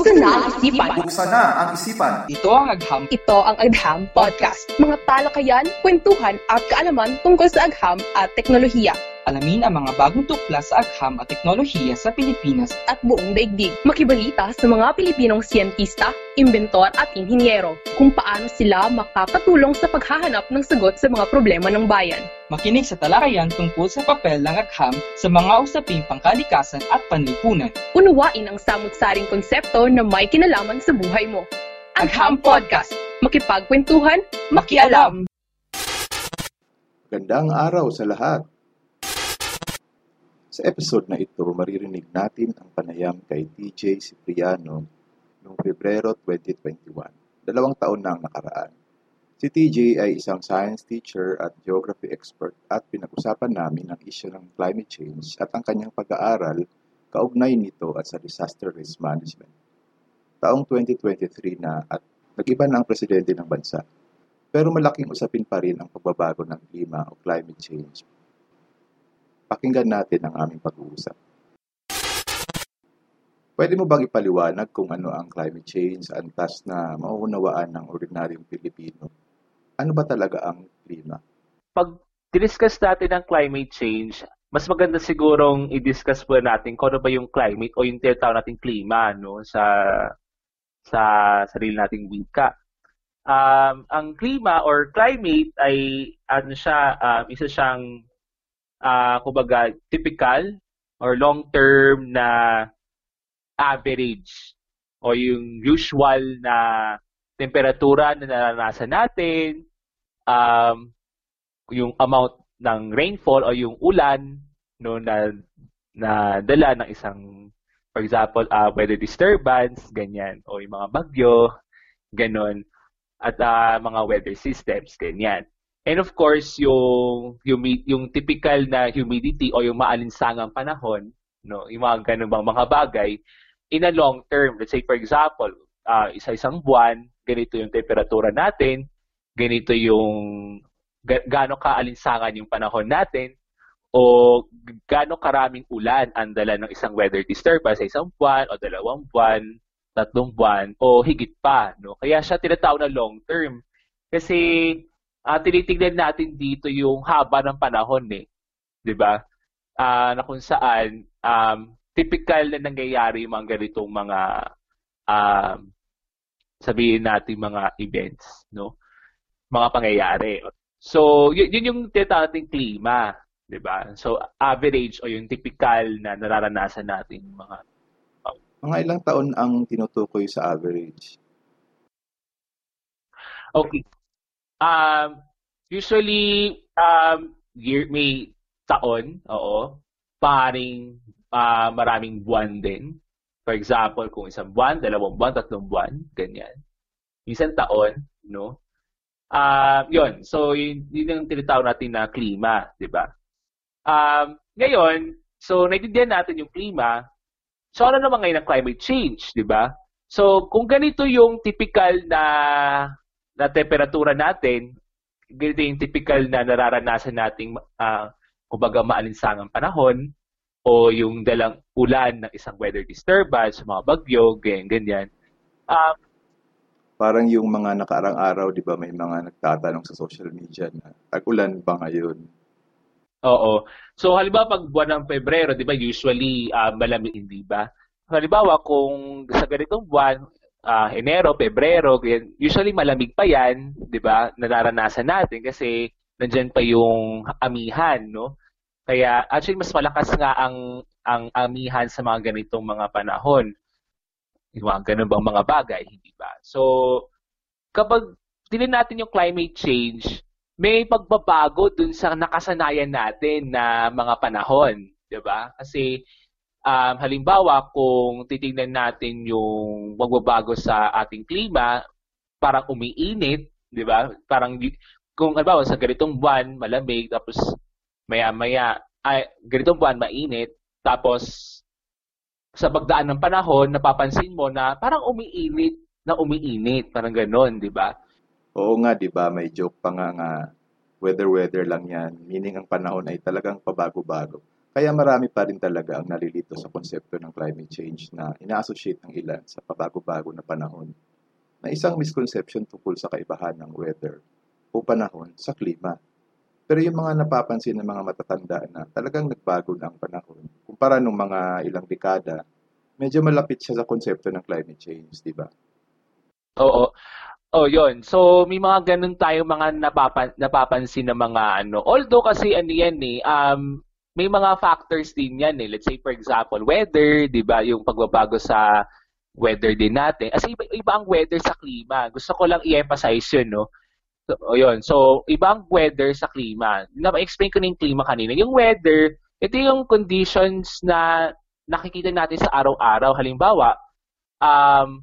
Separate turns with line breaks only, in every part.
Buksan na ang isipan.
Buksan na ang isipan.
Ito ang Agham
Ito ang Agham Podcast. Mga talakayan, kwentuhan at kaalaman tungkol sa agham at teknolohiya
Alamin ang mga bagong tuklas sa agham at teknolohiya sa Pilipinas.
at buong daigdig. Makibalita sa mga Pilipinong siyentista, inventor at inhinyero kung paano sila makakatulong sa paghahanap ng sagot sa mga problema ng bayan.
Makinig sa talakayan tungkol sa papel ng agham sa mga usaping pangkalikasan at panlipunan.
Unawain ang samut-saring konsepto na may kinalaman sa buhay mo. Agham Podcast. Makipagkwentuhan, makialam.
Gandang araw sa lahat. Sa episode na ito, maririnig natin ang panayam kay TJ Cipriano noong Pebrero 2021. Dalawang taon na ang nakaraan. Si TJ ay isang science teacher at geography expert at pinag-usapan namin ang isyu ng climate change at ang kanyang pag-aaral kaugnay nito at sa disaster risk management. Taong 2023 na at nag-iba na ang presidente ng bansa. Pero malaking usapin pa rin ang pagbabago ng klima o climate change. Pakinggan natin ang aming pag-uusap. Pwede mo bang ipaliwanag kung ano ang climate change antas na mauunawaan ng ordinaryong Pilipino? Ano ba talaga ang klima?
pag discuss natin ang climate change, mas maganda sigurong i-discuss po natin kung ano ba yung climate o yung tinatawag nating klima no sa sa sarili nating wika. Um, ang klima or climate ay ano siya, um, isa siyang ah kumbaga typical or long-term na average o yung usual na temperatura na naranasan natin, um, yung amount ng rainfall o yung ulan no na na dala ng isang for example uh, weather disturbance ganyan o yung mga bagyo ganon at ah, mga weather systems ganyan and of course yung yung, yung typical na humidity o yung maalinsangang panahon no yung mga ganun bang mga bagay in a long term let's say for example ah, isa-isang buwan ganito yung temperatura natin ganito yung ga- gaano kaalinsangan yung panahon natin o gaano karaming ulan ang dala ng isang weather disturbance sa isang buwan o dalawang buwan, tatlong buwan o higit pa. No? Kaya siya tinatawag na long term. Kasi ah, tinitignan natin dito yung haba ng panahon eh. 'Di ba? Ah, na kung saan um, typical na nangyayari yung mga ganitong mga um, sabihin natin mga events, no? Mga pangyayari. So, yun, yun yung tinatawag klima, 'di ba? So, average o yung typical na nararanasan natin mga
Mga ilang taon ang tinutukoy sa average?
Okay. Um, usually um year may taon, oo. Paring ah, maraming buwan din. For example, kung isang buwan, dalawang buwan, tatlong buwan, ganyan. Isang taon, no? Ah, 'yun. So yun, yun yung tinatawag natin na klima, 'di ba? Um, ngayon, so naintindihan natin yung klima. So ano naman ngayon ang climate change, 'di ba? So kung ganito yung typical na na temperatura natin, ganito yung typical na nararanasan nating ah, kumbaga maalinsangang panahon o yung dalang ulan ng isang weather disturbance, mga bagyo, ganyan, ganyan. Um,
Parang yung mga nakaarang araw, di ba, may mga nagtatanong sa social media na tag-ulan ba ngayon?
Oo. So halimbawa pag buwan ng Pebrero, 'di ba, usually ah, malamig hindi ba? Halimbawa kung sa ganitong buwan, ah, Enero, Pebrero, usually malamig pa 'yan, 'di ba? Nararanasan natin kasi nandiyan pa yung amihan, no? Kaya actually mas malakas nga ang ang amihan sa mga ganitong mga panahon. Yung mga ganun bang mga bagay, hindi ba? So kapag tingnan natin yung climate change, may pagbabago dun sa nakasanayan natin na mga panahon, 'di ba? Kasi um, halimbawa kung titingnan natin yung pagbabago sa ating klima, parang umiinit, 'di ba? Parang kung halimbawa sa ganitong buwan malamig tapos maya-maya ay ganitong buwan mainit tapos sa pagdaan ng panahon napapansin mo na parang umiinit na umiinit, parang gano'n, 'di ba?
Oo nga, di ba, may joke pa nga nga, weather-weather lang yan. Meaning ang panahon ay talagang pabago-bago. Kaya marami pa rin talaga ang nalilito sa konsepto ng climate change na ina-associate ng ilan sa pabago-bago na panahon na isang misconception tungkol sa kaibahan ng weather o panahon sa klima. Pero yung mga napapansin ng mga matatanda na talagang nagbago na ang panahon, kumpara nung mga ilang dekada, medyo malapit siya sa konsepto ng climate change, di ba?
Oo. Oh, yun. So, may mga ganun tayo mga napapan napapansin na mga ano. Although kasi ano yan eh, um, may mga factors din yan eh. Let's say for example, weather, 'di ba? Yung pagbabago sa weather din natin. Kasi iba, iba ang weather sa klima. Gusto ko lang i-emphasize 'yun, no. So, yun. So, iba ang weather sa klima. Na-explain ko na yung klima kanina. Yung weather, ito yung conditions na nakikita natin sa araw-araw. Halimbawa, um,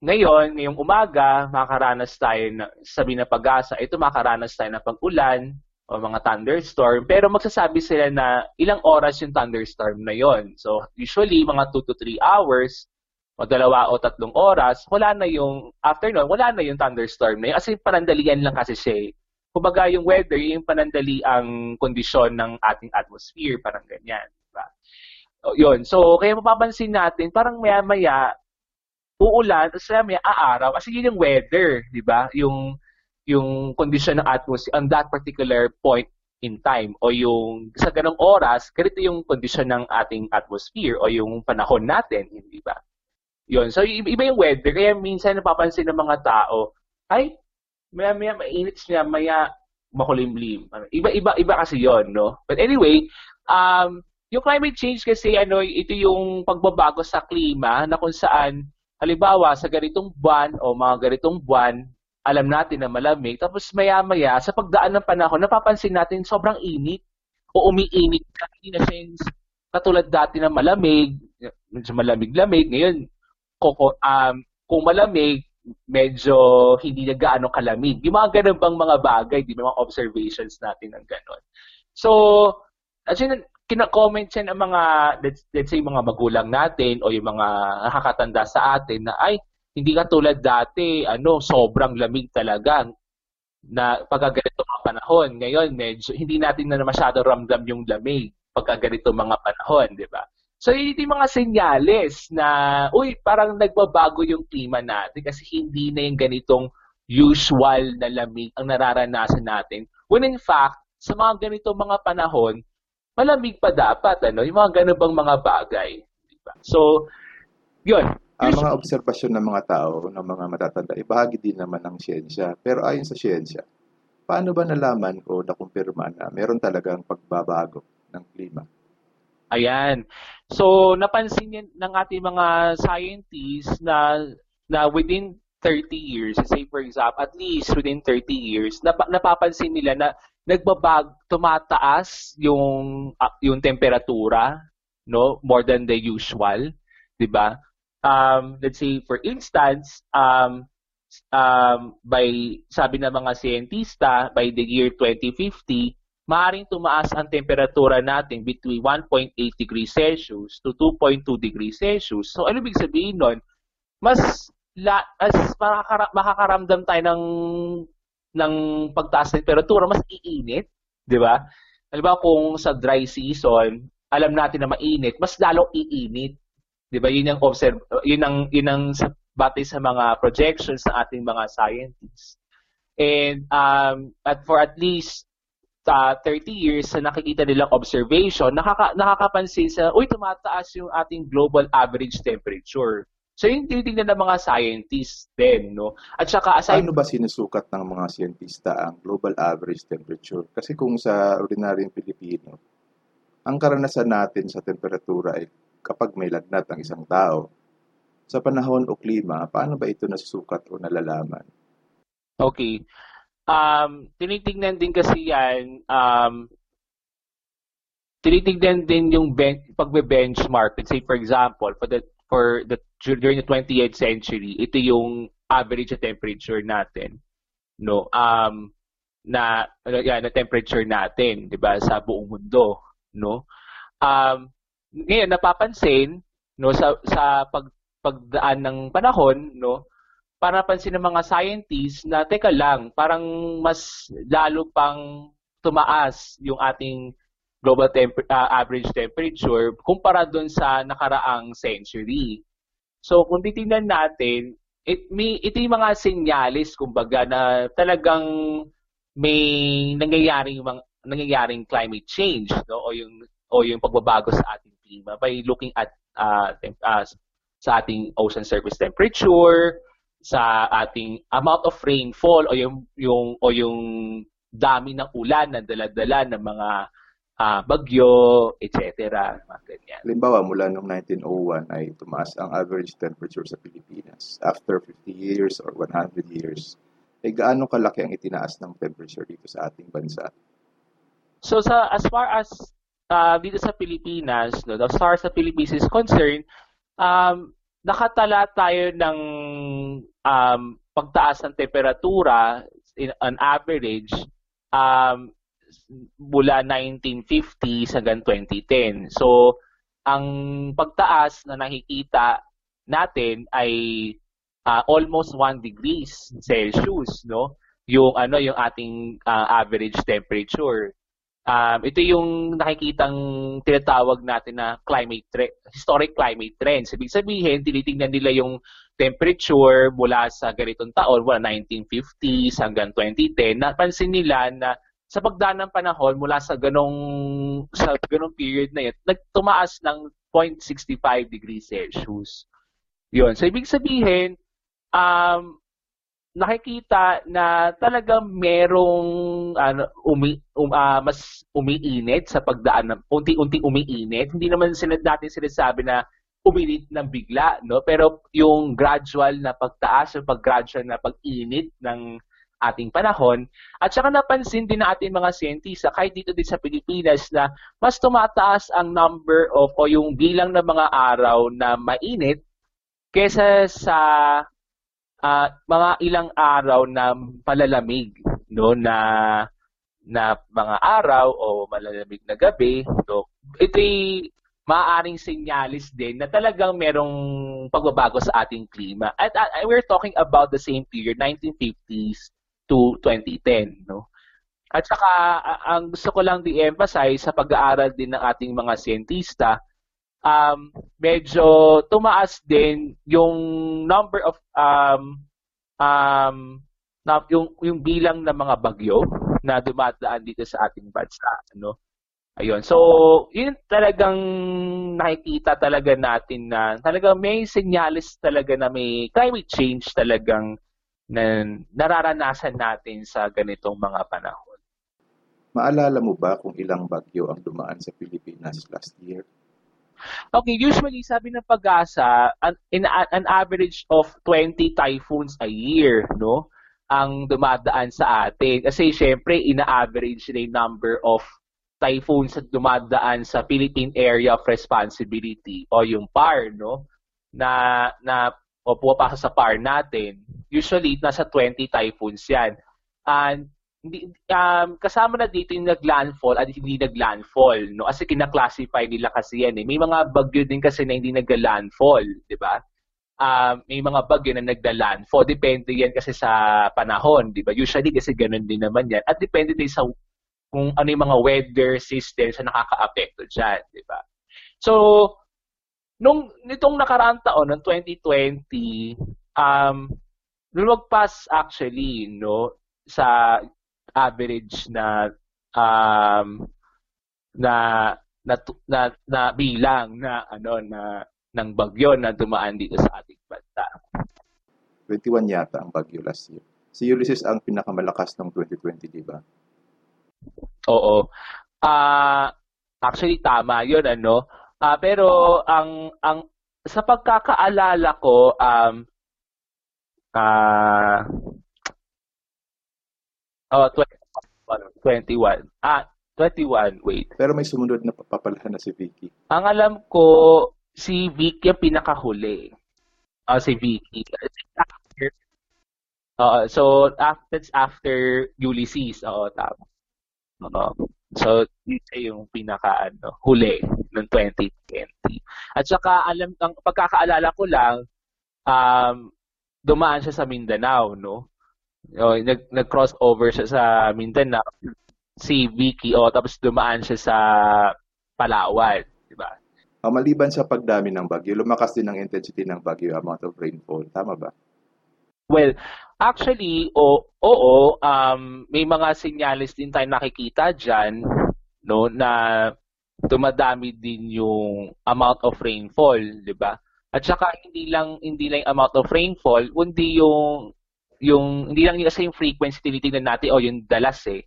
ngayon, ngayong umaga, makakaranas tayo na, sabi na pag-asa, ito makakaranas tayo ng pag-ulan o mga thunderstorm. Pero magsasabi sila na ilang oras yung thunderstorm na yon. So, usually, mga 2 to 3 hours, o dalawa o tatlong oras, wala na yung, after nun, wala na yung thunderstorm na yun. Kasi panandalian lang kasi siya eh. Kumbaga yung weather, yung panandali ang kondisyon ng ating atmosphere, parang ganyan. Diba? O, yun. So, kaya mapapansin natin, parang maya-maya, uulan, tapos may aaraw. Kasi yun yung weather, di ba? Yung, yung condition ng atmosphere on that particular point in time o yung sa ganong oras, ganito yung condition ng ating atmosphere o yung panahon natin, hindi ba? Yun. So, iba yung weather. Kaya minsan napapansin ng mga tao, ay, maya maya mainit siya, maya makulimlim. Iba, iba, iba kasi yon no? But anyway, um, yung climate change kasi, ano, ito yung pagbabago sa klima na kung saan halimbawa, sa ganitong buwan o mga ganitong buwan, alam natin na malamig. Tapos maya-maya, sa pagdaan ng panahon, napapansin natin sobrang init o umiinit na. Hindi na siya katulad dati na malamig, medyo malamig-lamig. Ngayon, koko, um, kung malamig, medyo hindi na gaano kalamig. Yung mga ganun bang mga bagay, di ba, mga observations natin ng ganun. So, actually, kina-comment siya ng mga, let's, let's say, mga magulang natin o yung mga nakakatanda sa atin na ay, hindi ka tulad dati, ano, sobrang lamig talaga na pagka ganito mga panahon. Ngayon, medyo, hindi natin na masyado ramdam yung lamig pagka ganito mga panahon, di ba? So, yun yung mga senyales na, uy, parang nagbabago yung klima natin kasi hindi na yung ganitong usual na lamig ang nararanasan natin. When in fact, sa mga ganitong mga panahon, malamig pa dapat, ano? Yung mga ganun bang mga bagay. Diba? So, yun.
Ang mga obserbasyon ng mga tao, ng mga matatanda, ibahagi din naman ng siyensya. Pero ayon sa siyensya, paano ba nalaman o nakumpirma na meron talagang pagbabago ng klima?
Ayan. So, napansin ng ating mga scientists na na within 30 years, say for example, at least within 30 years, nap- napapansin nila na nagbabag tumataas yung uh, yung temperatura no more than the usual 'di ba um let's say for instance um um by sabi ng mga siyentista by the year 2050 maaring tumaas ang temperatura natin between 1.8 degrees Celsius to 2.2 degrees Celsius so ano ibig sabihin nun mas la, as makakara- makakaramdam tayo ng ng pagtaas ng temperatura, mas iinit, di ba? Halimbawa kung sa dry season, alam natin na mainit, mas lalong iinit. 'Di ba? Yun ang observe yun ang yun ang batay sa mga projections ng ating mga scientists. And um, at for at least uh, 30 years sa nakikita nilang observation, nakaka, nakakapansin sa, uy, tumataas yung ating global average temperature. So yung tinitingnan ng mga scientists din, no? At saka aside...
Ano ba sinusukat ng mga siyentista ang global average temperature? Kasi kung sa ordinaryong Pilipino, ang karanasan natin sa temperatura ay kapag may lagnat ang isang tao. Sa panahon o klima, paano ba ito nasusukat o nalalaman?
Okay. Um, tinitingnan din kasi yan, um, tinitingnan din yung ben- pagbe-benchmark. Let's say, for example, for the for the during the 28th century, ito yung average temperature natin, no? Um na yan, na temperature natin, 'di ba, sa buong mundo, no? Um ngayon napapansin no sa sa pag, pagdaan ng panahon, no? Para pansin ng mga scientists na teka lang, parang mas lalo pang tumaas yung ating global temp- uh, average temperature kumpara doon sa nakaraang century. So kung titingnan natin, it, may, ito yung mga senyalis kumbaga na talagang may nangyayaring mga nangyayaring climate change no o yung o yung pagbabago sa ating klima by looking at uh, uh, sa ating ocean surface temperature, sa ating amount of rainfall o yung yung o yung dami ng ulan na dala-dala ng mga uh, bagyo, etc. Mga ganyan.
Halimbawa, mula noong 1901 ay tumaas ang average temperature sa Pilipinas. After 50 years or 100 years, eh gaano kalaki ang itinaas ng temperature dito sa ating bansa?
So sa as far as uh, dito sa Pilipinas, no, as far as the Philippines is concerned, um, nakatala tayo ng um, pagtaas ng temperatura in an average um, mula 1950 hanggang 2010. So, ang pagtaas na nakikita natin ay uh, almost 1 degrees Celsius, no? Yung ano, yung ating uh, average temperature. Um, ito yung nakikitang tinatawag natin na climate tre- historic climate trends. Ibig sabihin, tinitingnan nila yung temperature mula sa ganitong taon, mula 1950s hanggang 2010. Napansin nila na sa pagdaan ng panahon mula sa ganong sa ganong period na yun, nagtumaas ng 0.65 degrees Celsius. Yun. So, ibig sabihin, um, nakikita na talagang merong ano umi, um, uh, mas umiinit sa pagdaan ng unti-unti umiinit. Hindi naman sila dati sinasabi na uminit ng bigla, no? Pero yung gradual na pagtaas, yung pag-gradual na pag-init ng ating panahon. At saka napansin din ng ating mga siyentista, kahit dito din sa Pilipinas, na mas tumataas ang number of o yung bilang ng mga araw na mainit kesa sa uh, mga ilang araw na palalamig no na na mga araw o malalamig na gabi so ito'y maaaring senyalis din na talagang merong pagbabago sa ating klima. At uh, we're talking about the same period 1950s to 2010 no? At saka ang gusto ko lang di-emphasize sa pag-aaral din ng ating mga siyentista um, medyo tumaas din yung number of um, um, na, yung, yung bilang ng mga bagyo na dumadaan dito sa ating bansa. Ano? Ayun. So, yun talagang nakikita talaga natin na talagang may senyales talaga na may climate change talagang na nararanasan natin sa ganitong mga panahon.
Maalala mo ba kung ilang bagyo ang dumaan sa Pilipinas last year?
Okay, usually sabi ng pag-asa, an, in an average of 20 typhoons a year, no? Ang dumadaan sa atin. Kasi syempre, ina-average na yung number of typhoons na dumadaan sa Philippine Area of Responsibility o yung PAR, no? Na, na o pumapasa sa PAR natin. Usually, nasa 20 typhoons yan. And hindi, um, kasama na dito yung naglandfall at hindi naglandfall, no? Kasi kina-classify nila kasi yan eh. May mga bagyo din kasi na hindi naglandfall, di ba? Um, may mga bagyo na nagda-landfall. Depende yan kasi sa panahon, di ba? Usually kasi ganun din naman yan. At depende din sa kung ano yung mga weather systems na nakaka-apekto dyan, di ba? So, nung nitong nakaraang taon, ng 2020, um, lumagpas actually, no, sa average na um, na na, na, na bilang na ano na ng bagyo na dumaan dito sa ating bansa.
21 yata ang bagyo last year. Si Ulysses ang pinakamalakas ng 2020, di ba?
Oo. Uh, actually tama 'yun ano. Uh, pero ang ang sa pagkakaalala ko um uh, Oh, 21. 21. Ah, 21. Wait.
Pero may sumunod na papalahan na si Vicky.
Ang alam ko, si Vicky ang pinakahuli. Oh, si Vicky. After, uh, so, after, after Ulysses. Oo, tama. Oo. So, yun yung pinaka ano, huli ng 2020. At saka alam ang pagkakaalala ko lang um dumaan siya sa Mindanao, no? Oh, nag nag-cross over siya sa Mindanao. si Vicky o tapos dumaan siya sa Palawan, di ba?
Uh, maliban sa pagdami ng bagyo, lumakas din ang intensity ng bagyo, amount of rainfall. Tama ba?
Well, actually, o, oo, um, may mga senyales din tayo nakikita dyan no, na dumadami din yung amount of rainfall, di ba? At saka hindi lang hindi lang amount of rainfall, kundi yung yung hindi lang kasi yung frequency tinitingnan natin o yung dalas eh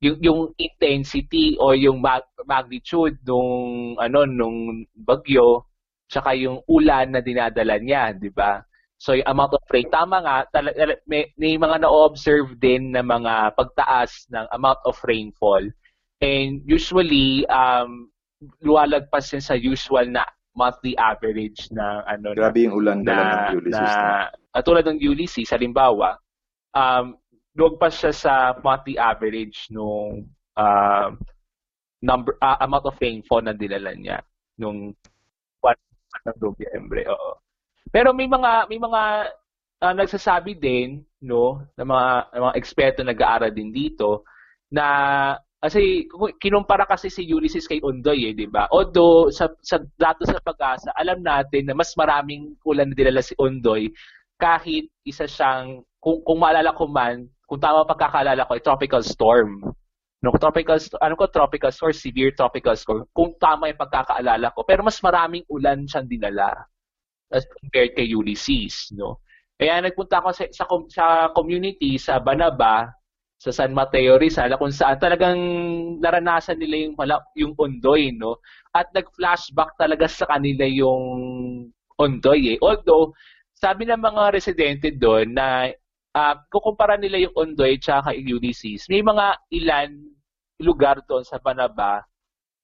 yung yung intensity o yung mag- magnitude nung ano nung bagyo tsaka yung ulan na dinadala niya, 'di ba? So yung amount of rain tama nga tala, may, may mga na-observe din na mga pagtaas ng amount of rainfall. And usually um luwalagpas yan sa usual na monthly average na ano
Grabe yung ulan
na,
ng Ulysses.
Na, na, tulad ng Ulysses, halimbawa, um, lumagpas siya sa monthly average nung uh, number uh, amount of rainfall na dinala niya nung 1 ng Nobyembre. Oo. Pero may mga may mga uh, nagsasabi din no ng mga ng mga eksperto nag-aaral din dito na kasi kinumpara kasi si Ulysses kay Undoy eh, 'di ba? Although sa sa datos sa pag-asa, alam natin na mas maraming ulan na dinala si Undoy kahit isa siyang kung kung maalala ko man, kung tama pagkakalala ko, tropical storm. No, tropical ano ko tropical storm, severe tropical storm. Kung tama yung pagkakaalala ko, pero mas maraming ulan siyang dinala as compared kay Ulysses, no. Kaya nagpunta ako sa, sa, sa community sa Banaba, sa San Mateo Rizal kung saan talagang naranasan nila yung yung ondoy no at nag-flashback talaga sa kanila yung ondoy eh although sabi ng mga residente doon na uh, kukumpara nila yung Ondoy at Ulysses, may mga ilan lugar doon sa Banaba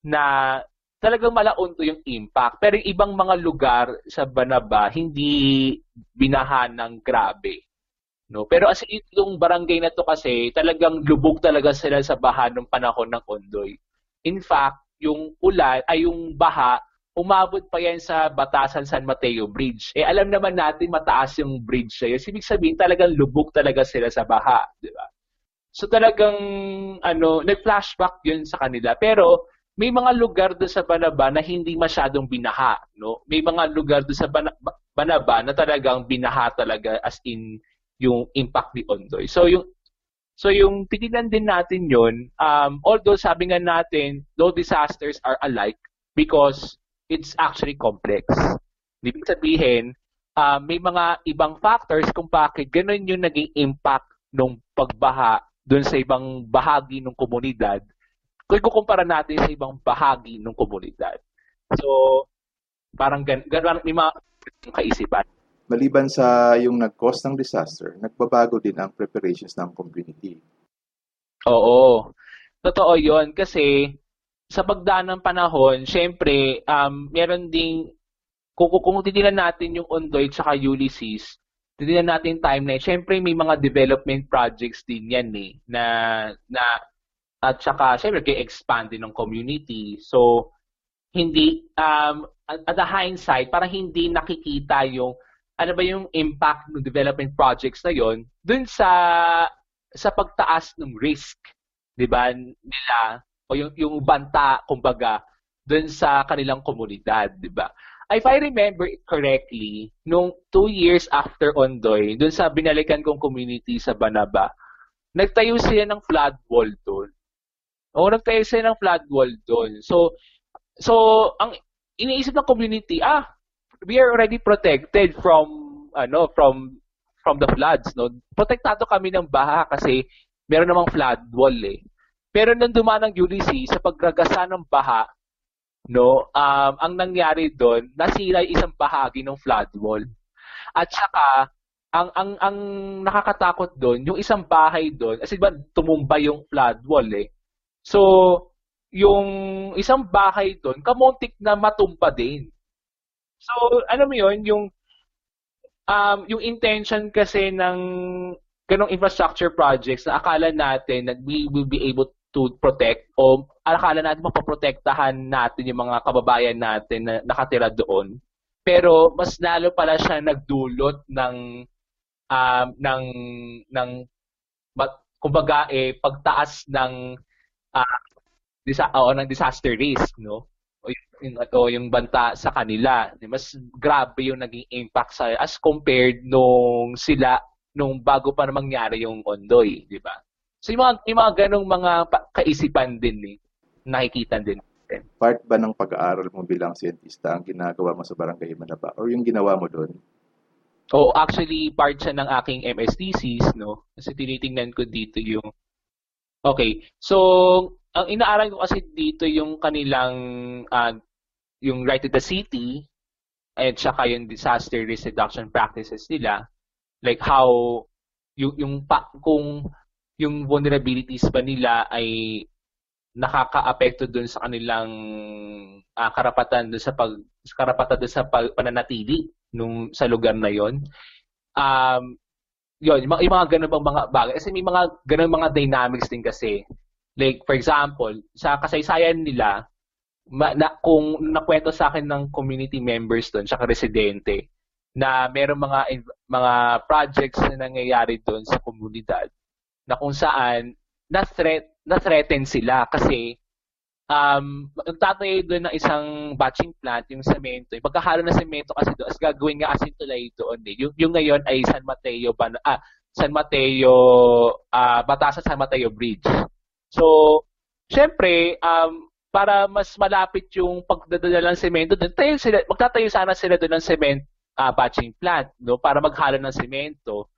na talagang malaundo yung impact. Pero yung ibang mga lugar sa Banaba, hindi binahan ng grabe. No? Pero as itong barangay na to kasi, talagang lubog talaga sila sa baha ng panahon ng Ondoy. In fact, yung ulan ay yung baha umabot pa yan sa Batasan San Mateo Bridge. Eh alam naman natin mataas yung bridge na yun. Ibig sabihin talagang lubog talaga sila sa baha, di ba? So talagang ano, nag-flashback yun sa kanila. Pero may mga lugar doon sa Banaba na hindi masyadong binaha, no? May mga lugar doon sa Banaba na talagang binaha talaga as in yung impact ni Ondoy. So yung So yung titignan din natin yun, um, although sabi nga natin, no disasters are alike because it's actually complex. Ibig sabihin, uh, may mga ibang factors kung bakit ganun yung naging impact ng pagbaha doon sa ibang bahagi ng komunidad kung kukumpara natin sa ibang bahagi ng komunidad. So, parang gan ganun, may mga kaisipan.
Maliban sa yung nag-cause ng disaster, nagbabago din ang preparations ng community.
Oo. Totoo yon kasi sa pagdaan ng panahon, syempre, um, meron ding, kung, kung titignan natin yung Ondoy at Ulysses, titignan natin timeline, syempre may mga development projects din yan eh, na, na at saka, syempre, kay-expand din ng community. So, hindi, um, at, at the hindsight, parang hindi nakikita yung, ano ba yung impact ng development projects na yon dun sa, sa pagtaas ng risk, di ba, nila o yung, yung banta, kumbaga, dun sa kanilang komunidad, di ba? If I remember correctly, nung two years after Ondoy, dun sa binalikan kong community sa Banaba, nagtayo sila ng flood wall doon. O, nagtayo sila ng flood wall doon. So, so, ang iniisip ng community, ah, we are already protected from, ano, from, from the floods, no? Protektado kami ng baha kasi meron namang flood wall, eh. Pero nang dumaan ng Ulysses sa pagragasa ng baha, no, um, ang nangyari doon, nasira isang bahagi ng flood wall. At saka, ang ang ang nakakatakot doon, yung isang bahay doon, kasi ba tumumba yung flood wall eh. So, yung isang bahay doon, kamontik na matumba din. So, alam mo yun, yung um, yung intention kasi ng ganong infrastructure projects na akala natin that we will be able to protect o akala natin mapoprotektahan natin yung mga kababayan natin na nakatira doon. Pero mas lalo pala siya nagdulot ng um, ng ng kumbaga eh pagtaas ng uh, disa o ng disaster risk, no? Yung, o yung banta sa kanila. Mas grabe yung naging impact sa as compared nung sila nung bago pa mangyari yung Ondoy, di ba? So yung mga, yung mga ganong mga kaisipan din eh, nakikita din.
Part ba ng pag-aaral mo bilang siyentista ang ginagawa mo sa Barangay Manaba or yung ginawa mo doon?
Oh, actually part siya ng aking MS thesis, no? Kasi tinitingnan ko dito yung Okay. So, ang inaaral ko kasi dito yung kanilang uh, yung right to the city at saka yung disaster risk reduction practices nila like how yung yung pa, kung yung vulnerabilities ba nila ay nakakaapekto dun sa kanilang uh, karapatan dun sa pag karapatan dun sa pag, pananatili nung sa lugar na yon. Um, yun, yung, yung mga ganun bang mga bagay. Kasi may mga ganun mga dynamics din kasi. Like, for example, sa kasaysayan nila, ma, na, kung nakwento sa akin ng community members doon, sa residente, na meron mga mga projects na nangyayari doon sa komunidad na kung saan na-threat na-threaten sila kasi um, nagtatayo doon ng isang batching plant, yung semento. Yung pagkahalo ng semento kasi doon, as gagawin nga asin tulay doon eh. Yung, yung ngayon ay San Mateo, Ban ah, San Mateo, uh, Batasan San Mateo Bridge. So, syempre, um, para mas malapit yung pagdadala ng semento doon, tayo sila, magtatayo sana sila doon ng cement uh, batching plant, no, para maghalo ng semento.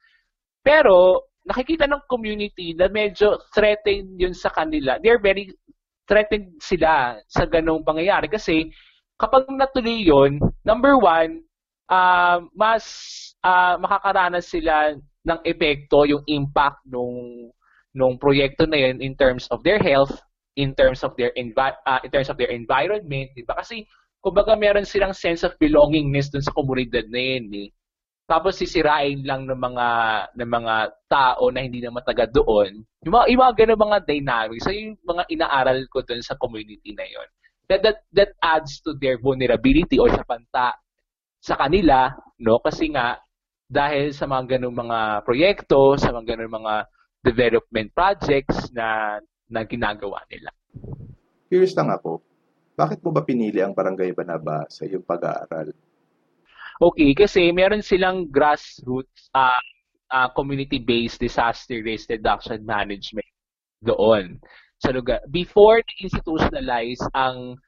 Pero, nakikita ng community na medyo threatened yun sa kanila. They're very threatened sila sa ganong pangyayari kasi kapag natuloy yon number one, uh, mas uh, makakaranas sila ng epekto, yung impact nung nung proyekto na yun in terms of their health, in terms of their envi- uh, in terms of their environment, di ba? Kasi kumbaga meron silang sense of belongingness dun sa komunidad na yun, eh. Tapos sisirain lang ng mga ng mga tao na hindi naman taga doon. Yung mga, yung mga ganun mga dynamics. So yung mga inaaral ko doon sa community na yon. That, that, that adds to their vulnerability or sa panta sa kanila, no? Kasi nga, dahil sa mga ganung mga proyekto, sa mga ganung mga development projects na, na ginagawa nila.
Curious lang ako, bakit mo ba pinili ang Barangay Banaba sa iyong pag-aaral?
Okay, kasi meron silang grassroots uh, uh, community-based disaster risk reduction management doon sa lugar. Before institutionalize ang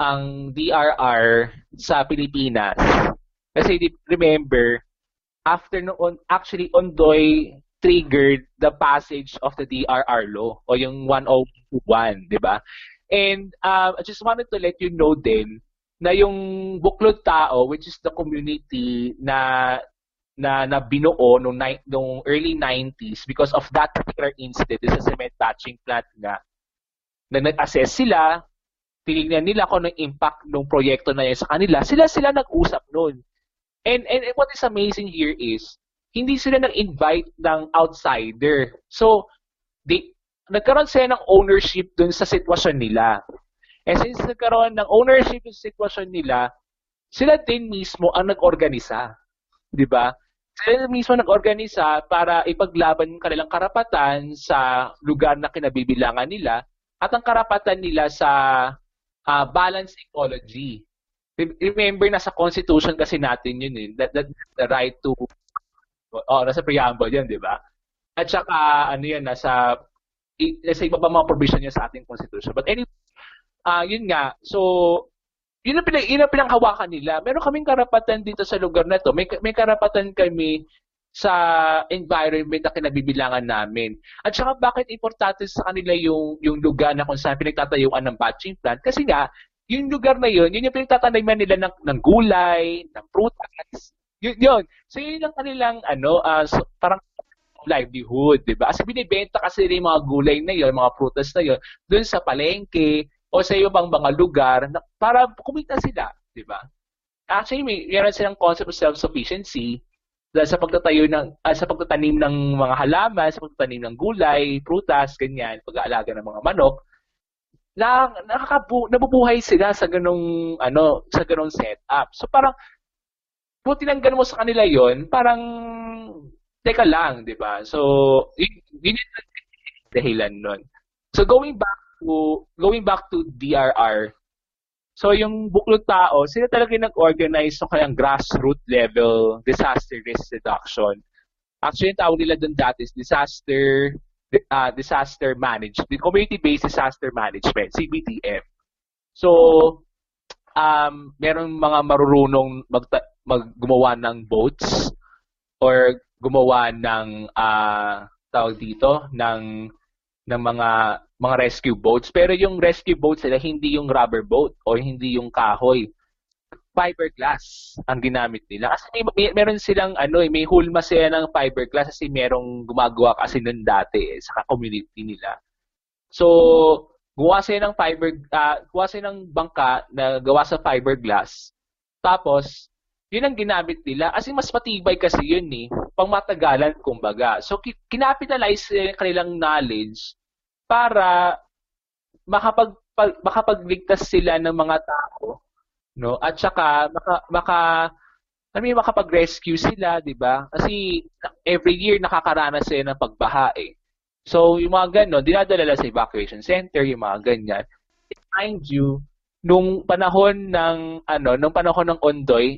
ang DRR sa Pilipinas, kasi remember, after noon, actually, Ondoy triggered the passage of the DRR law o yung 101, di ba? And uh, I just wanted to let you know din na yung buklod tao which is the community na na na binuo nung, nung early 90s because of that particular incident sa cement batching plant nga na nag-assess sila tinignan nila kung ano impact ng proyekto na yun sa kanila sila sila nag-usap noon and and what is amazing here is hindi sila nag-invite ng outsider so they nagkaroon sila ng ownership dun sa sitwasyon nila And since nagkaroon ng ownership yung sitwasyon nila, sila din mismo ang nag-organisa. Di ba? Sila mismo nag-organisa para ipaglaban yung kanilang karapatan sa lugar na kinabibilangan nila at ang karapatan nila sa uh, balanced ecology. Remember, nasa constitution kasi natin yun eh. That, that, the right to... Oh, nasa preamble yan, di ba? At saka, ano yan, nasa, nasa iba pa mga provision niya sa ating constitution. But anyway, uh, yun nga, so, yun ang, pinang, yun ang pinanghawakan nila. Meron kaming karapatan dito sa lugar na to. May, may karapatan kami sa environment na kinabibilangan namin. At saka bakit importante sa kanila yung, yung lugar na kung saan pinagtatayuan ng batching plant? Kasi nga, yung lugar na yun, yun yung pinagtataniman nila ng, ng gulay, ng prutas. Yun, yun. So yun ang kanilang ano, uh, so, parang livelihood, di ba? Kasi binibenta kasi yung mga gulay na yun, mga prutas na yun, doon sa palengke, o sa ibang mga lugar na, para kumita sila, di ba? Actually, may meron silang concept of self-sufficiency dahil sa pagtatayo ng uh, sa pagtatanim ng mga halaman, sa pagtatanim ng gulay, prutas, ganyan, pag-aalaga ng mga manok, na nakakabu nabubuhay sila sa ganong ano, sa ganong setup. So parang kung tinanggal mo sa kanila 'yon, parang teka lang, 'di ba? So yun, yun yung dahilan nun. So going back to going back to DRR. So yung buklod tao, sila talaga yung nag-organize ng kanyang grassroots level disaster risk reduction. Actually, yung tawag nila doon dati is disaster uh, disaster management, community-based disaster management, CBTM. So, um, meron mga marurunong mag, mag gumawa ng boats or gumawa ng uh, tawag dito ng ng mga mga rescue boats. Pero yung rescue boats nila hindi yung rubber boat o hindi yung kahoy. Fiberglass ang ginamit nila. Kasi may, meron silang ano eh, may hulma sila ng fiberglass kasi merong gumagawa kasi nun dati eh, sa community nila. So gumawa sila ng fiber uh, gumawa sila ng bangka na gawa sa fiberglass. Tapos yun ang ginamit nila. Kasi mas matibay kasi yun eh. Pangmatagalan, kumbaga. So, kinapitalize yung kanilang knowledge para makapag, makapagligtas sila ng mga tao. No? At saka, maka, maka ano yung makapag-rescue sila, di ba? Kasi every year nakakaranas sila ng pagbaha eh. So, yung mga gano'n, dinadala sa evacuation center, yung mga ganyan. Mind you, nung panahon ng ano, nung panahon ng Ondoy,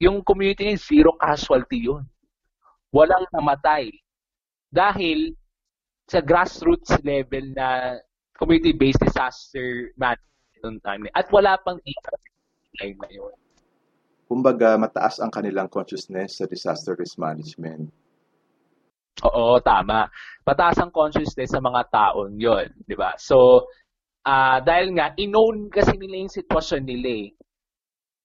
yung community niya, zero casualty yun. Walang namatay. Dahil sa grassroots level na community-based disaster management time. At wala pang data na yun.
Kumbaga, mataas ang kanilang consciousness sa disaster risk management.
Oo, tama. Mataas ang consciousness sa mga taon yon, di ba? So, uh, dahil nga, inown kasi nila yung sitwasyon nila eh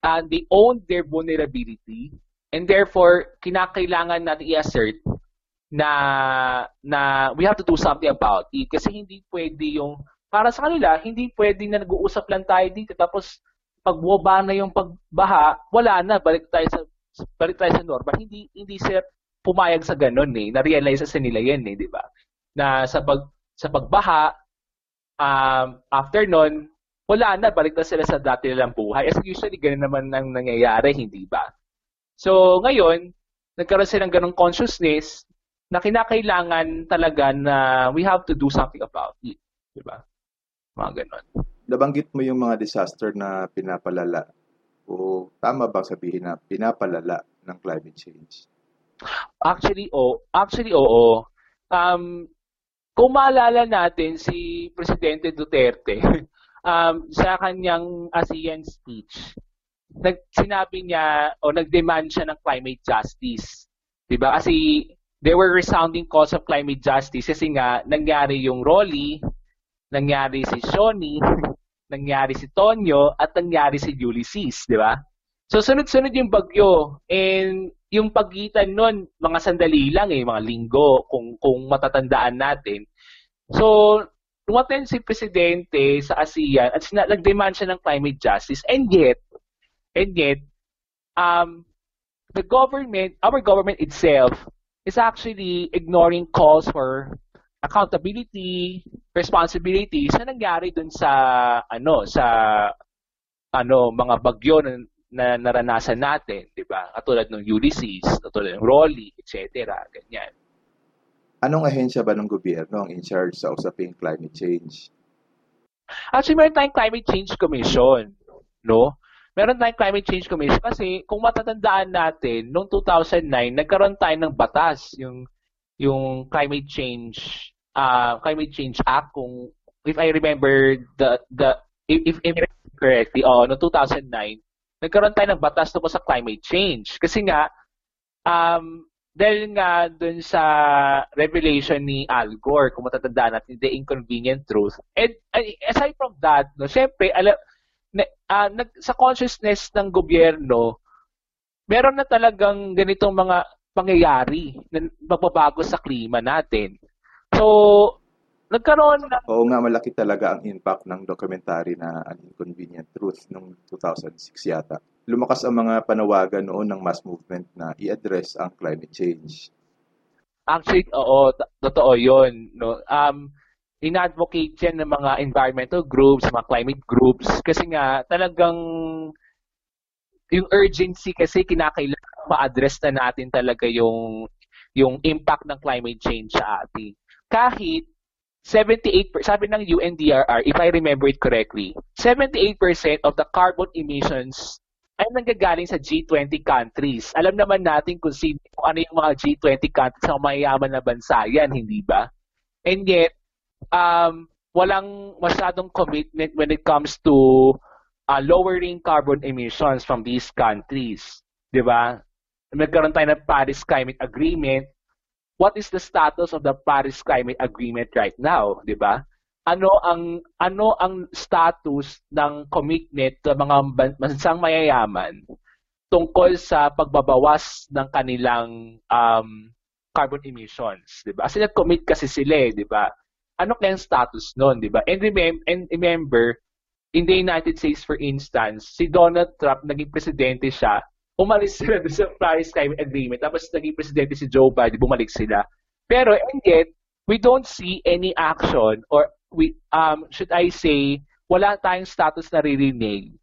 uh, they own their vulnerability and therefore kinakailangan natin i-assert na na we have to do something about it. Kasi hindi pwede yung para sa kanila hindi pwede na nag-uusap lang tayo dito tapos pag na yung pagbaha wala na balik tayo sa balik tayo sa normal hindi hindi sila pumayag sa ganun eh. Na-realize sa nila yan eh di ba? Na sa pag sa pagbaha um, after nun wala na, balik na sila sa dati nilang buhay. As usually, ganun naman ang nangyayari, hindi ba? So, ngayon, nagkaroon silang ganong consciousness na kinakailangan talaga na we have to do something about it. Di ba? Mga ganon.
Nabanggit mo yung mga disaster na pinapalala o tama bang sabihin na pinapalala ng climate change?
Actually, oh, actually oo. Um, kung maalala natin si Presidente Duterte, um, sa kanyang ASEAN speech, nag, sinabi niya o nag-demand siya ng climate justice. 'Di ba? Kasi there were resounding calls of climate justice kasi nga nangyari yung Rolly, nangyari si Shoni, nangyari si Tonyo, at nangyari si Ulysses, di ba? So sunod-sunod yung bagyo. And yung pagitan nun, mga sandali lang eh, mga linggo, kung, kung matatandaan natin. So, tumaten si presidente sa ASEAN at sina- nag-demand siya ng climate justice and yet and yet um the government our government itself is actually ignoring calls for accountability responsibility sa nangyari dun sa ano sa ano mga bagyo na, na naranasan natin, 'di ba? Katulad ng Ulysses, katulad ng Rolly, etc. ganyan.
Anong ahensya ba ng gobyerno ang in charge sa usaping climate change?
Actually, meron tayong Climate Change Commission, no? Meron tayong Climate Change Commission kasi kung matatandaan natin, noong 2009, nagkaroon tayo ng batas, yung yung Climate Change uh, Climate Change Act kung if I remember the the if if, if correctly, oh, no 2009, nagkaroon tayo ng batas tungkol sa climate change kasi nga um dahil nga dun sa revelation ni Al Gore, kung matatandaan natin, The Inconvenient Truth. And aside from that, no, syempre, ala, na, uh, nag, sa consciousness ng gobyerno, meron na talagang ganitong mga pangyayari na magbabago sa klima natin. So, nagkaroon na...
Oo nga, malaki talaga ang impact ng documentary na An Inconvenient Truth noong 2006 yata lumakas ang mga panawagan noon ng mass movement na i-address ang climate change.
Actually, oo, totoo yun. No? Um, in-advocate yan ng mga environmental groups, mga climate groups, kasi nga talagang yung urgency kasi kinakailangan ma-address na natin talaga yung yung impact ng climate change sa atin. Kahit 78, sabi ng UNDRR, if I remember it correctly, 78% of the carbon emissions ay nanggagaling sa G20 countries. Alam naman natin kung, sino, kung ano yung mga G20 countries sa mayayaman na bansa yan, hindi ba? And yet, um, walang masyadong commitment when it comes to uh, lowering carbon emissions from these countries. Di ba? Nagkaroon tayo ng Paris Climate Agreement what is the status of the Paris Climate Agreement right now, 'di ba? Ano ang ano ang status ng commitment ng mga bansang mayayaman tungkol sa pagbabawas ng kanilang um, carbon emissions, 'di ba? Kasi nag-commit kasi sila, eh, 'di ba? Ano kaya status noon, 'di ba? And remember, and remember in the United States for instance, si Donald Trump naging presidente siya umalis sila sa Paris Climate Agreement. Tapos naging presidente si Joe Biden, bumalik sila. Pero and yet, we don't see any action or we um should I say wala tayong status na ririnig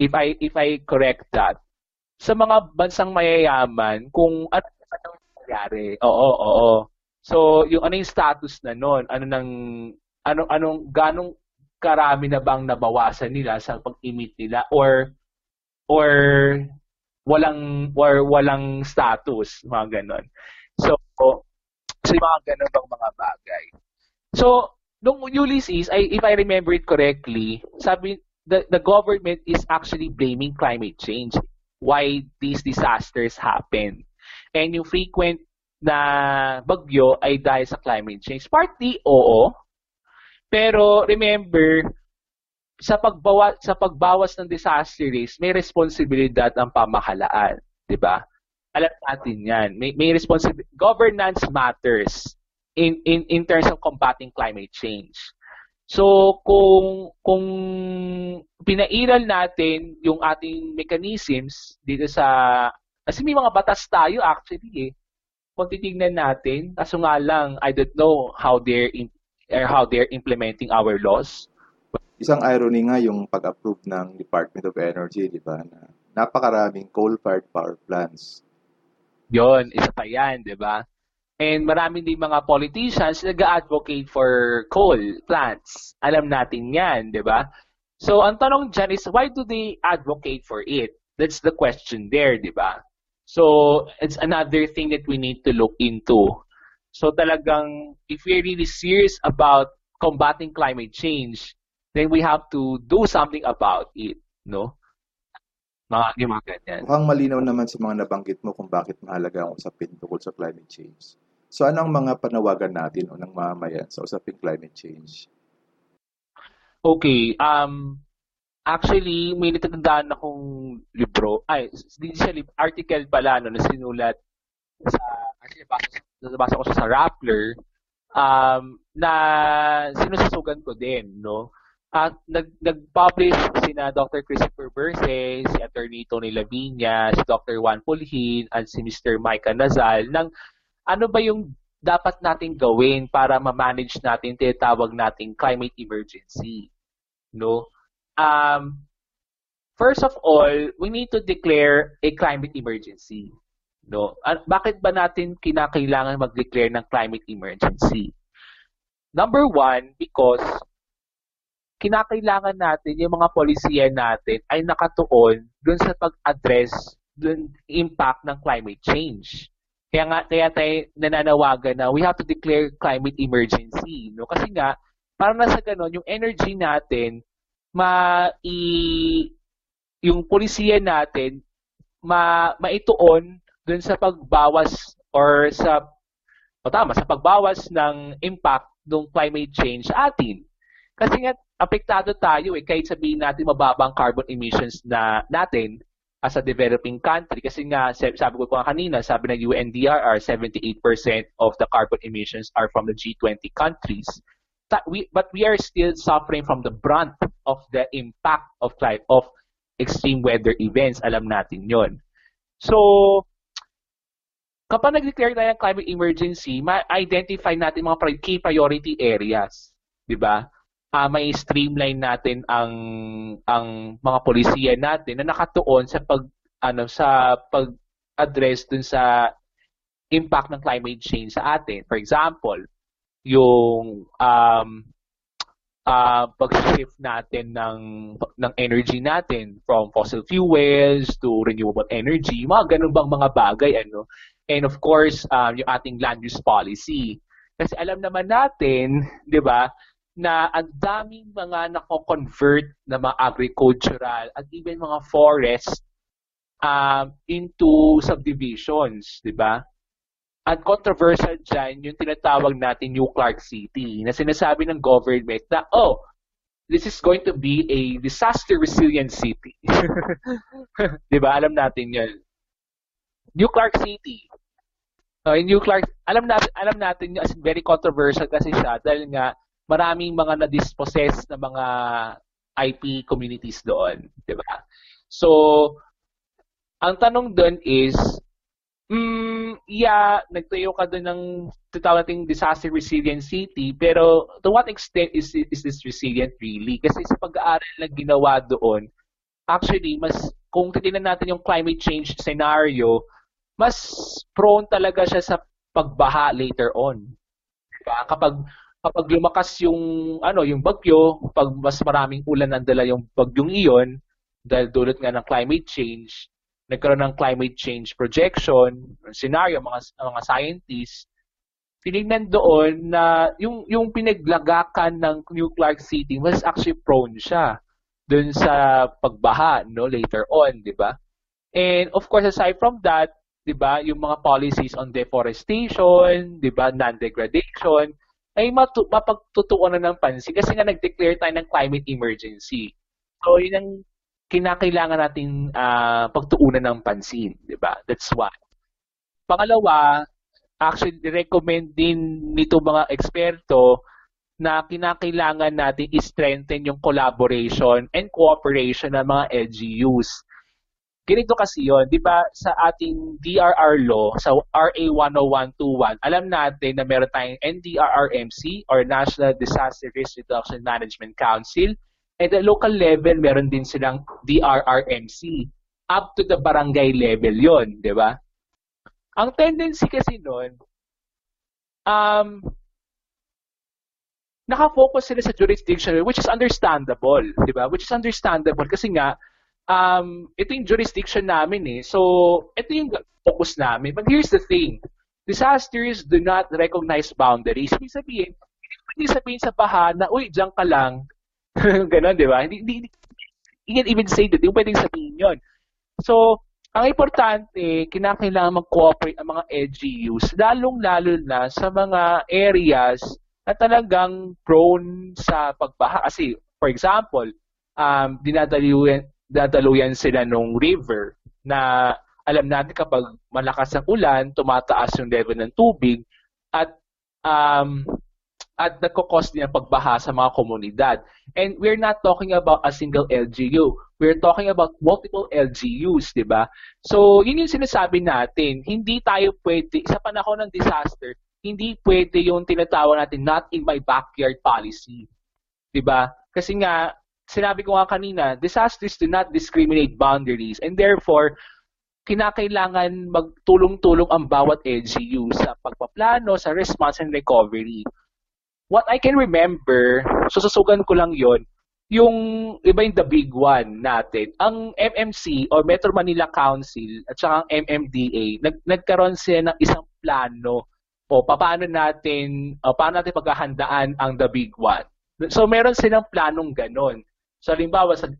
if I if I correct that sa mga bansang mayayaman kung ano ang nangyari. Oo, oo. So, yung ano yung status na noon? Ano nang ano anong ganong karami na bang nabawasan nila sa pag-emit nila or or walang or walang status, mga ganon. So, so mga ganon bang mga bagay. So, nung Ulysses, I, if I remember it correctly, sabi, the, the government is actually blaming climate change why these disasters happen. And yung frequent na bagyo ay dahil sa climate change. Partly, oo. Pero remember, sa pagbawa sa pagbawas ng disaster risk, may responsibilidad ang pamahalaan, 'di ba? Alam natin 'yan. May may responsibility. Governance matters in in in terms of combating climate change. So kung kung pinairal natin yung ating mechanisms dito sa kasi may mga batas tayo actually eh. Kung titingnan natin, kaso nga lang I don't know how they're in, how they're implementing our laws
Isang irony nga yung pag-approve ng Department of Energy, di ba, na napakaraming coal-fired power plants.
Yon, isa pa yan, di ba? And maraming din mga politicians nag-advocate for coal plants. Alam natin yan, di ba? So, ang tanong dyan is, why do they advocate for it? That's the question there, di ba? So, it's another thing that we need to look into. So, talagang, if we're really serious about combating climate change, then we have to do something about it, no? Mga, yung mga ganyan.
Mukhang malinaw naman sa mga nabanggit mo kung bakit mahalaga ang usapin tungkol sa climate change. So anong mga panawagan natin o ng mamamayan sa usaping climate change?
Okay, um, actually, may natandaan akong libro, ay, hindi siya libro, article pala no, na sinulat sa, actually, nabasa, nabasa ko sa Rappler, um, na sinususugan ko din, no? At nag, nag-publish sina Dr. Christopher Berse, si Attorney Tony Lavinia, si Dr. Juan Pulhin, at si Mr. Mike Nazal ng ano ba yung dapat nating gawin para ma-manage natin tinatawag nating climate emergency. No? Um, first of all, we need to declare a climate emergency. No? At bakit ba natin kinakailangan mag-declare ng climate emergency? Number one, because kinakailangan natin yung mga polisiya natin ay nakatuon dun sa pag-address dun impact ng climate change. Kaya nga kaya tayo nananawagan na we have to declare climate emergency, no? Kasi nga para na sa ganun yung energy natin ma i, yung polisiya natin ma maituon dun sa pagbawas or sa o tama sa pagbawas ng impact ng climate change atin. Kasi nga apektado tayo eh, kahit sabihin natin mababa ang carbon emissions na natin as a developing country. Kasi nga, sabi ko pa kanina, sabi ng UNDRR, 78% of the carbon emissions are from the G20 countries. But we are still suffering from the brunt of the impact of climate, of extreme weather events. Alam natin yon. So, kapag nag-declare tayo ng climate emergency, ma-identify natin mga key priority areas. Di ba? Uh, may streamline natin ang ang mga polisiya natin na nakatuon sa pag ano sa pag-address dun sa impact ng climate change sa atin. For example, yung um, uh, pag-shift natin ng, ng energy natin from fossil fuels to renewable energy, mga ganun bang mga bagay, ano? And of course, um, yung ating land use policy. Kasi alam naman natin, di ba, na ang daming mga nako-convert na mga agricultural at even mga forest um, into subdivisions, di ba? At controversial dyan, yung tinatawag natin New Clark City, na sinasabi ng government na, oh, this is going to be a disaster resilient city. di ba? Alam natin yan. New Clark City. Uh, New Clark, alam natin, alam natin yun, as very controversial kasi siya dahil nga maraming mga na-dispossess na mga IP communities doon, 'di ba? So, ang tanong doon is, mm, yeah, nagtayo ka doon ng tawag nating disaster resilient city, pero to what extent is, is this resilient really? Kasi sa pag-aaral na ginawa doon, actually, mas kung titingnan natin yung climate change scenario, mas prone talaga siya sa pagbaha later on. Diba? Kapag kapag lumakas yung ano yung bagyo, pag mas maraming ulan ang dala yung bagyong iyon dahil dulot nga ng climate change, nagkaroon ng climate change projection, scenario mga mga scientists, tinignan doon na yung yung pinaglagakan ng New Clark City was actually prone siya doon sa pagbaha no later on, 'di ba? And of course aside from that, 'di ba, yung mga policies on deforestation, 'di ba, non-degradation ay matu- mapagtutuunan ng pansin kasi nga nag-declare tayo ng climate emergency. So yun ang kinakailangan nating uh, pagtuunan ng pansin, 'di ba? That's why. Pangalawa, actually recommend din nito mga eksperto na kinakailangan natin i-strengthen yung collaboration and cooperation ng mga LGUs. Ganito kasi yon, 'di ba, sa ating DRR law, sa RA 10121, alam natin na meron tayong NDRRMC or National Disaster Risk Reduction Management Council at the local level, meron din silang DRRMC. Up to the barangay level yon, di ba? Ang tendency kasi noon, um, nakafocus sila sa jurisdiction which is understandable, di ba? Which is understandable kasi nga, um, ito yung jurisdiction namin eh. So, ito yung focus namin. But here's the thing. Disasters do not recognize boundaries. Ibig sabihin, hindi sabihin sa baha na, uy, diyan ka lang, Ganon, di ba? Hindi, hindi, you can even say that. Hindi pwedeng sabihin yun. So, ang importante, kinakailangan mag-cooperate ang mga LGUs, lalong-lalo na sa mga areas na talagang prone sa pagbaha. Kasi, for example, um, dinadaluyan, dadaluyan sila nung river na alam natin kapag malakas ang ulan, tumataas yung level ng tubig at um, at nagkakos din ang pagbaha sa mga komunidad. And we're not talking about a single LGU. We're talking about multiple LGUs, di ba? So, yun yung sinasabi natin. Hindi tayo pwede, sa panahon ng disaster, hindi pwede yung tinatawag natin not in my backyard policy. Di ba? Kasi nga, sinabi ko nga kanina, disasters do not discriminate boundaries and therefore, kinakailangan magtulong-tulong ang bawat LGU sa pagpaplano, sa response and recovery what I can remember, sususugan ko lang yon yung iba yung the big one natin. Ang MMC o Metro Manila Council at saka ang MMDA, nag, nagkaroon sila ng isang plano o paano natin o paano natin paghahandaan ang the big one. So meron silang planong ganon. So halimbawa sa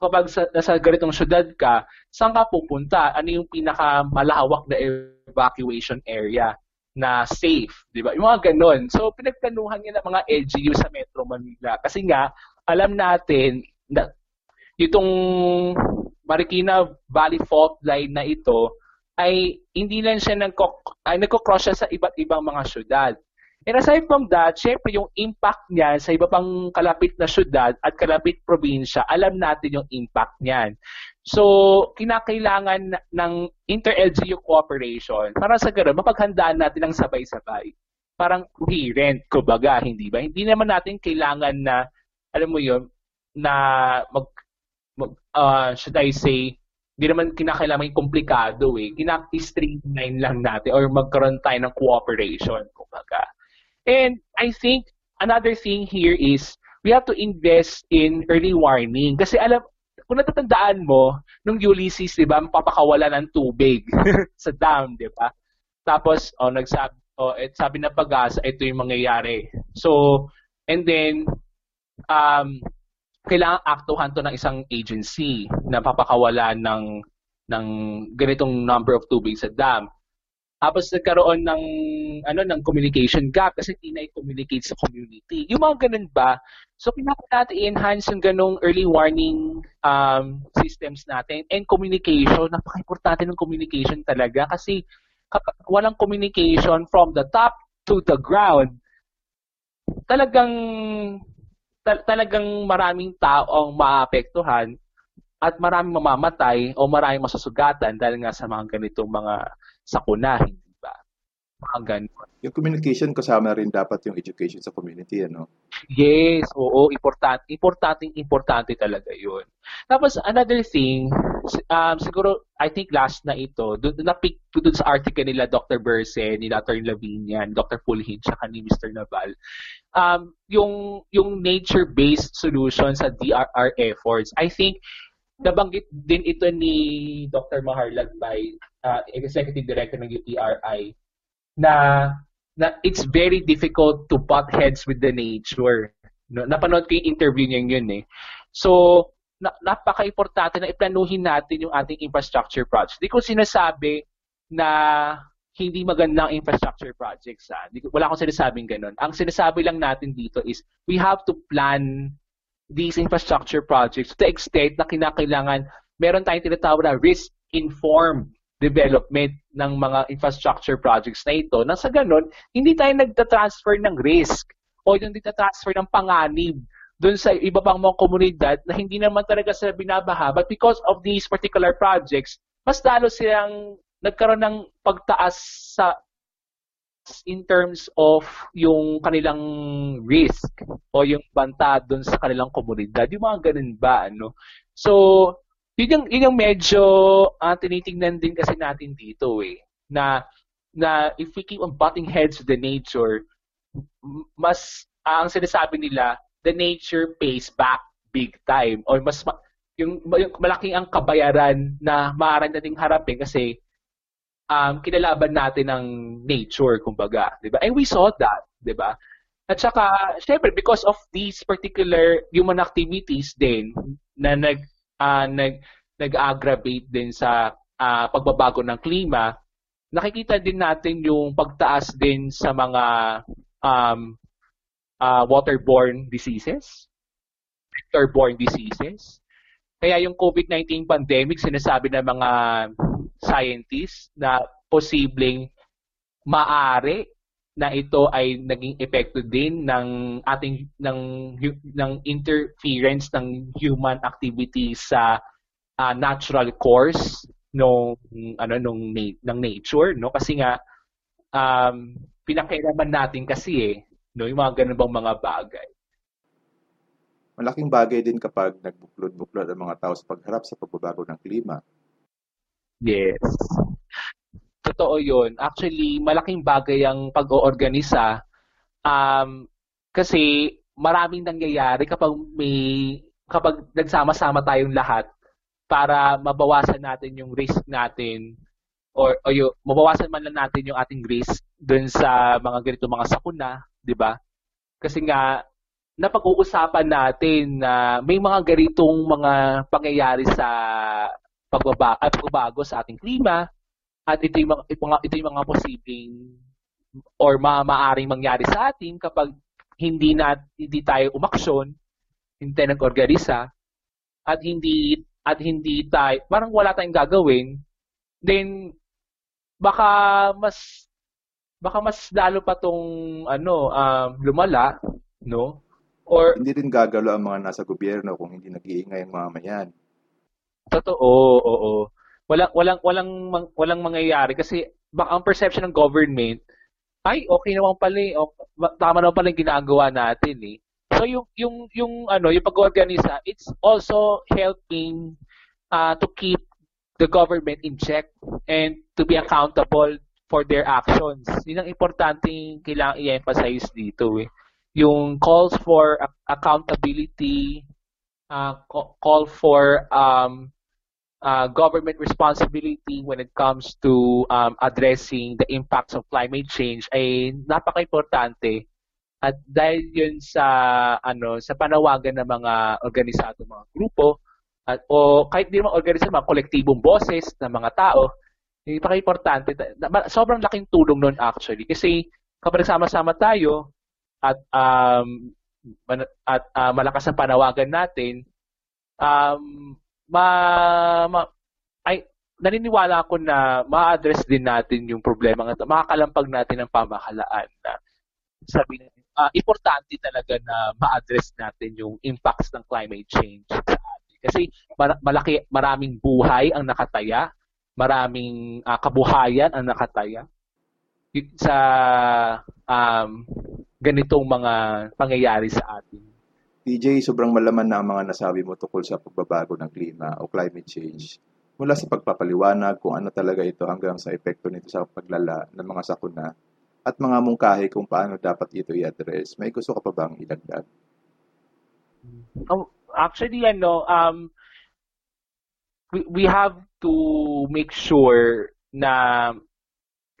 kapag sa, nasa ganitong syudad ka, saan ka pupunta? Ano yung pinakamalawak na evacuation area? na safe, di ba? Yung mga ganun. So, pinagplanuhan niya ng mga LGU sa Metro Manila. Kasi nga, alam natin na itong Marikina Valley Fault Line na ito ay hindi lang siya nagko, ay nagko-cross siya sa iba't ibang mga syudad. And aside from that, syempre yung impact niya sa iba pang kalapit na syudad at kalapit probinsya, alam natin yung impact niyan. So, kinakailangan ng inter-LGU cooperation para sa gano'n, mapaghandaan natin ng sabay-sabay. Parang coherent, kumbaga, hindi ba? Hindi naman natin kailangan na, alam mo yun, na mag, mag uh, should I say, hindi naman kinakailangan komplikado eh. Kinak-streamline lang natin or magkaroon tayo ng cooperation, kumbaga. And I think another thing here is we have to invest in early warning. Kasi alam, kung natatandaan mo, nung Ulysses, di ba, mapapakawala ng tubig sa dam, di ba? Tapos, oh, nagsabi, oh, et, sabi ng pag-asa, ito yung mangyayari. So, and then, um, kailangan aktuhan to ng isang agency na papakawala ng ng ganitong number of tubig sa dam. Tapos nagkaroon ng ano ng communication gap kasi hindi na i-communicate sa community. Yung mga ganun ba? So kailangan natin i-enhance yung ganung early warning um, systems natin and communication. Napaka-importante ng communication talaga kasi kapag walang communication from the top to the ground, talagang tal- talagang maraming tao ang maapektuhan at maraming mamamatay o maraming masusugatan dahil nga sa mga ganitong mga sakuna, hindi ba? Mga ganun.
Yung communication kasama rin dapat yung education sa community, ano?
Yes, oo, importante, importante, importante talaga yun. Tapos, another thing, um, siguro, I think last na ito, doon na-pick doon sa article nila Dr. Berse, ni Dr. Lavinia, Dr. Pulhin, tsaka ni Mr. Naval, um, yung, yung nature-based solution sa DRR efforts, I think, nabanggit din ito ni Dr. Maharlag by uh, Executive Director ng UTRI na na it's very difficult to butt heads with the nature. No, napanood ko yung interview niya yun eh. So, na, napaka-importante na iplanuhin natin yung ating infrastructure projects. Hindi ko sinasabi na hindi magandang infrastructure projects. Ha. Di, wala akong sinasabing ganun. Ang sinasabi lang natin dito is we have to plan these infrastructure projects to the extent na kinakailangan meron tayong tinatawag na risk-informed development ng mga infrastructure projects na ito. Nang sa ganun, hindi tayo nagta-transfer ng risk o hindi nagta-transfer ng panganib doon sa iba pang mga komunidad na hindi naman talaga sila binabaha. But because of these particular projects, mas lalo silang nagkaroon ng pagtaas sa in terms of yung kanilang risk o yung banta doon sa kanilang komunidad. Yung mga ganun ba, ano? So, yun yung, yun yung medyo uh, tinitingnan din kasi natin dito eh. Na, na if we keep on butting heads with the nature, mas, uh, ang sinasabi nila, the nature pays back big time. Or mas, yung, yung malaking ang kabayaran na maaari nating harapin kasi um, kinalaban natin ng nature, kumbaga. Di ba? And we saw that, di ba? At saka, syempre, because of these particular human activities din na nag, uh, nag, nag-aggravate din sa uh, pagbabago ng klima, nakikita din natin yung pagtaas din sa mga um, uh, waterborne diseases, vector-borne diseases. Kaya yung COVID-19 pandemic, sinasabi ng mga scientists na posibleng maari na ito ay naging epekto din ng ating ng ng interference ng human activity sa uh, natural course nung ano nung ng nature no? Kasi nga um pinakailaman natin kasi eh no? Yung mga ganun bang mga bagay.
Malaking bagay din kapag nagbuklod-buklod ang mga tao sa pagharap sa pagbabago ng klima.
Yes. Totoo yun. Actually, malaking bagay ang pag-oorganisa um, kasi maraming nangyayari kapag may kapag nagsama-sama tayong lahat para mabawasan natin yung risk natin or, o yung, mabawasan man lang natin yung ating risk dun sa mga ganito mga sakuna, di ba? Kasi nga, napag-uusapan natin na may mga ganitong mga pangyayari sa pagbaba at pagbabago sa ating klima at ito yung mga, ito yung mga posibleng or ma maaring mangyari sa atin kapag hindi na hindi tayo umaksyon, hindi tayo nag-organisa at hindi at hindi tayo parang wala tayong gagawin, then baka mas baka mas lalo pa tong ano um, lumala, no?
Or hindi din gagalo ang mga nasa gobyerno kung hindi nag-iingay ang mamamayan.
Totoo, oo. Walang walang walang walang mangyayari kasi baka ang perception ng government ay okay naman pala eh. tama naman pala yung ginagawa natin eh. So yung yung yung ano, yung pag-organisa, it's also helping uh, to keep the government in check and to be accountable for their actions. Yun ang importanteng kailangang i-emphasize dito eh. Yung calls for accountability, uh, call for um, uh, government responsibility when it comes to um, addressing the impacts of climate change ay napaka-importante. At dahil yun sa ano sa panawagan ng mga organisado mga grupo at o kahit di naman organisado mga kolektibong boses ng mga tao napaka-importante. Sobrang laking tulong nun actually. Kasi kapag sama-sama tayo at um, at uh, malakas ang panawagan natin um, ma, ma ay naniniwala ako na ma-address din natin yung problema ng makakalampag natin ang pamahalaan na sabi na uh, importante talaga na ma-address natin yung impacts ng climate change sa atin. Kasi malaki maraming buhay ang nakataya, maraming uh, kabuhayan ang nakataya sa um, ganitong mga pangyayari sa atin.
DJ, sobrang malaman na ang mga nasabi mo tungkol sa pagbabago ng klima o climate change mula sa pagpapaliwanag kung ano talaga ito hanggang sa epekto nito sa paglala ng mga sakuna at mga mungkahi kung paano dapat ito i-address. May gusto ka pa bang idagdag?
Oh, actually, ano, um, we, we have to make sure na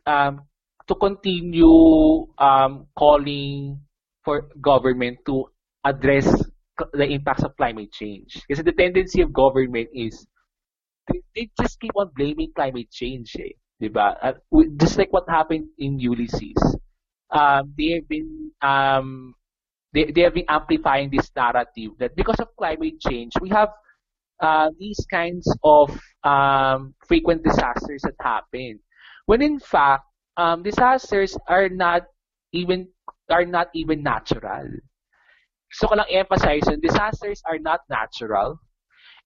um, to continue um, calling for government to address the impacts of climate change. Kasi the tendency of government is they, they just keep on blaming climate change, eh. Diba? Uh, just like what happened in Ulysses. Um, they have been um, they, they have been amplifying this narrative that because of climate change, we have uh, these kinds of um, frequent disasters that happen. When in fact, um, disasters are not even are not even natural. Gusto ko lang emphasize disasters are not natural.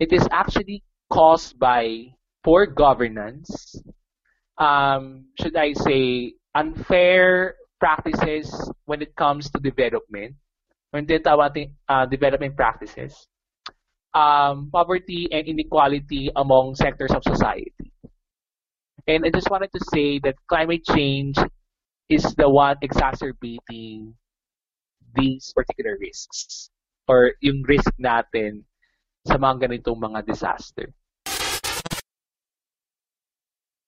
It is actually caused by poor governance, um, should I say, unfair practices when it comes to development, when tinatawag natin uh, development practices, um, poverty and inequality among sectors of society. And I just wanted to say that climate change is the one exacerbating these particular risks or yung risk natin sa mga ganitong mga disaster.